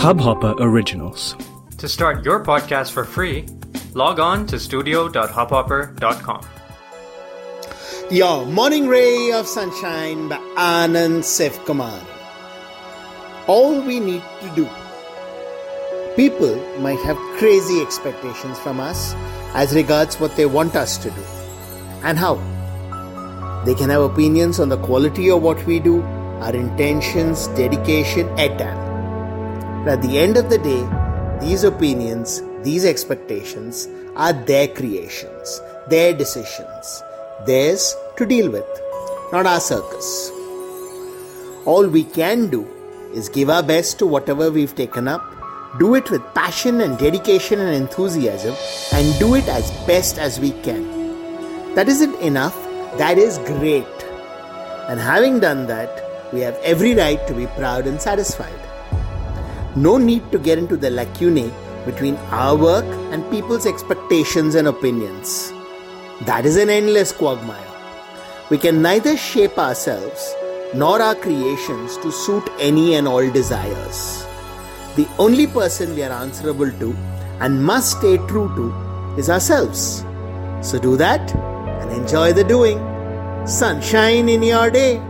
Hubhopper Originals. To start your podcast for free, log on to studio.hubhopper.com. Your morning ray of sunshine by Anand Sef Kumar. All we need to do. People might have crazy expectations from us as regards what they want us to do and how. They can have opinions on the quality of what we do, our intentions, dedication, etc. But at the end of the day, these opinions, these expectations are their creations, their decisions, theirs to deal with, not our circus. All we can do is give our best to whatever we've taken up, do it with passion and dedication and enthusiasm, and do it as best as we can. That isn't enough, that is great. And having done that, we have every right to be proud and satisfied. No need to get into the lacunae between our work and people's expectations and opinions. That is an endless quagmire. We can neither shape ourselves nor our creations to suit any and all desires. The only person we are answerable to and must stay true to is ourselves. So do that and enjoy the doing. Sunshine in your day.